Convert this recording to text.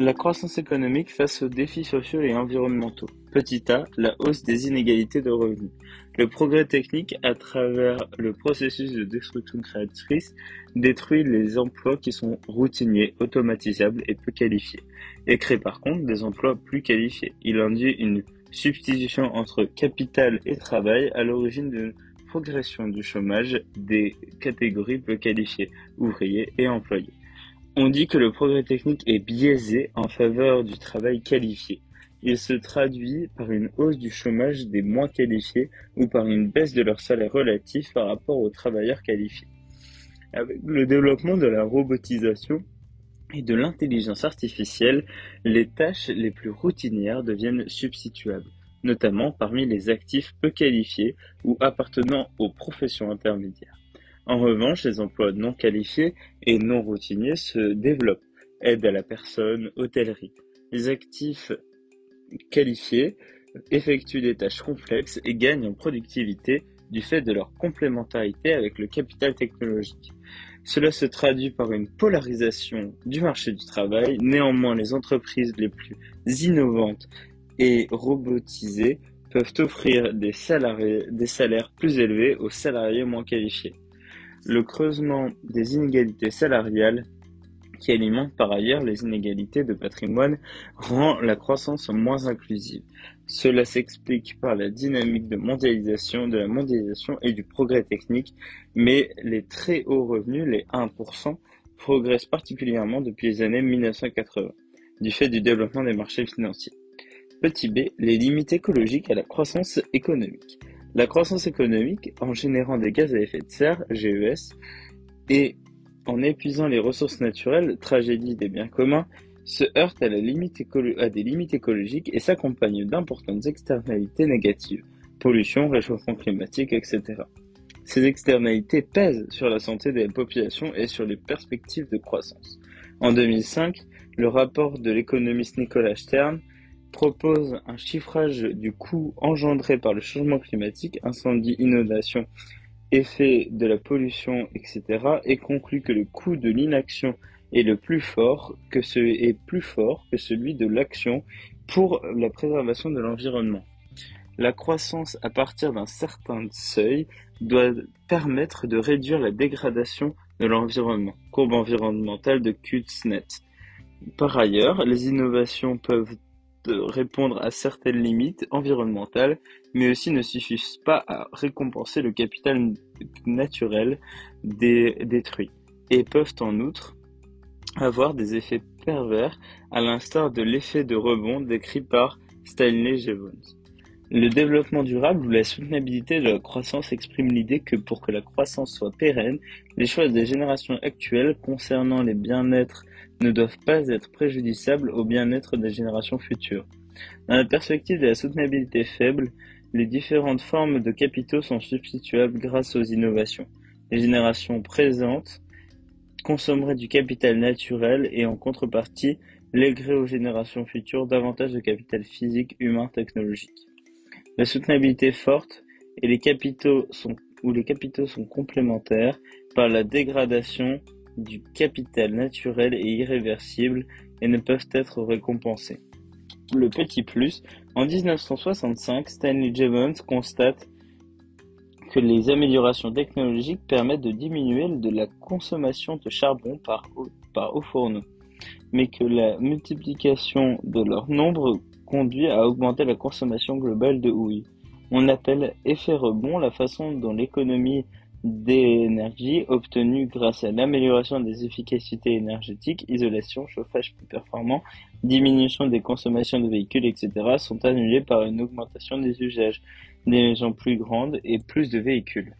La croissance économique face aux défis sociaux et environnementaux. Petit a, la hausse des inégalités de revenus. Le progrès technique, à travers le processus de destruction créatrice, détruit les emplois qui sont routiniers, automatisables et peu qualifiés, et crée par contre des emplois plus qualifiés. Il induit une substitution entre capital et travail à l'origine d'une progression du chômage des catégories peu qualifiées, ouvriers et employés. On dit que le progrès technique est biaisé en faveur du travail qualifié. Il se traduit par une hausse du chômage des moins qualifiés ou par une baisse de leur salaire relatif par rapport aux travailleurs qualifiés. Avec le développement de la robotisation et de l'intelligence artificielle, les tâches les plus routinières deviennent substituables, notamment parmi les actifs peu qualifiés ou appartenant aux professions intermédiaires. En revanche, les emplois non qualifiés et non routiniers se développent, aide à la personne, hôtellerie. Les actifs qualifiés effectuent des tâches complexes et gagnent en productivité du fait de leur complémentarité avec le capital technologique. Cela se traduit par une polarisation du marché du travail. Néanmoins, les entreprises les plus innovantes et robotisées peuvent offrir des, des salaires plus élevés aux salariés moins qualifiés. Le creusement des inégalités salariales, qui alimente par ailleurs les inégalités de patrimoine, rend la croissance moins inclusive. Cela s'explique par la dynamique de mondialisation, de la mondialisation et du progrès technique, mais les très hauts revenus, les 1%, progressent particulièrement depuis les années 1980, du fait du développement des marchés financiers. Petit b, les limites écologiques à la croissance économique. La croissance économique, en générant des gaz à effet de serre, GES, et en épuisant les ressources naturelles, tragédie des biens communs, se heurte à, des limites écologiques et s'accompagne d'importantes externalités négatives, pollution, réchauffement climatique, etc. Ces externalités pèsent sur la santé des populations et sur les perspectives de croissance. En 2005, le rapport de l'économiste Nicolas Stern propose un chiffrage du coût engendré par le changement climatique, incendie, inondation, effet de la pollution, etc., et conclut que le coût de l'inaction est le plus fort que ce, est plus fort que celui de l'action pour la préservation de l'environnement. La croissance à partir d'un certain seuil doit permettre de réduire la dégradation de l'environnement. Courbe environnementale de Kutznet. Par ailleurs, les innovations peuvent de répondre à certaines limites environnementales, mais aussi ne suffisent pas à récompenser le capital naturel des détruits, et peuvent en outre avoir des effets pervers, à l'instar de l'effet de rebond décrit par Stanley Jevons. Le développement durable ou la soutenabilité de la croissance exprime l'idée que pour que la croissance soit pérenne, les choix des générations actuelles concernant les bien-être ne doivent pas être préjudiciables au bien-être des générations futures. Dans la perspective de la soutenabilité faible, les différentes formes de capitaux sont substituables grâce aux innovations. Les générations présentes consommeraient du capital naturel et en contrepartie légueraient aux générations futures davantage de capital physique, humain, technologique. La soutenabilité forte et les capitaux sont, les capitaux sont complémentaires par la dégradation du capital naturel et irréversible et ne peuvent être récompensés. Le petit plus, en 1965, Stanley Jevons constate que les améliorations technologiques permettent de diminuer de la consommation de charbon par par eau fourneau, mais que la multiplication de leur nombre conduit à augmenter la consommation globale de houille. On appelle effet rebond la façon dont l'économie d'énergie obtenue grâce à l'amélioration des efficacités énergétiques, isolation, chauffage plus performant, diminution des consommations de véhicules, etc., sont annulées par une augmentation des usages, des maisons plus grandes et plus de véhicules.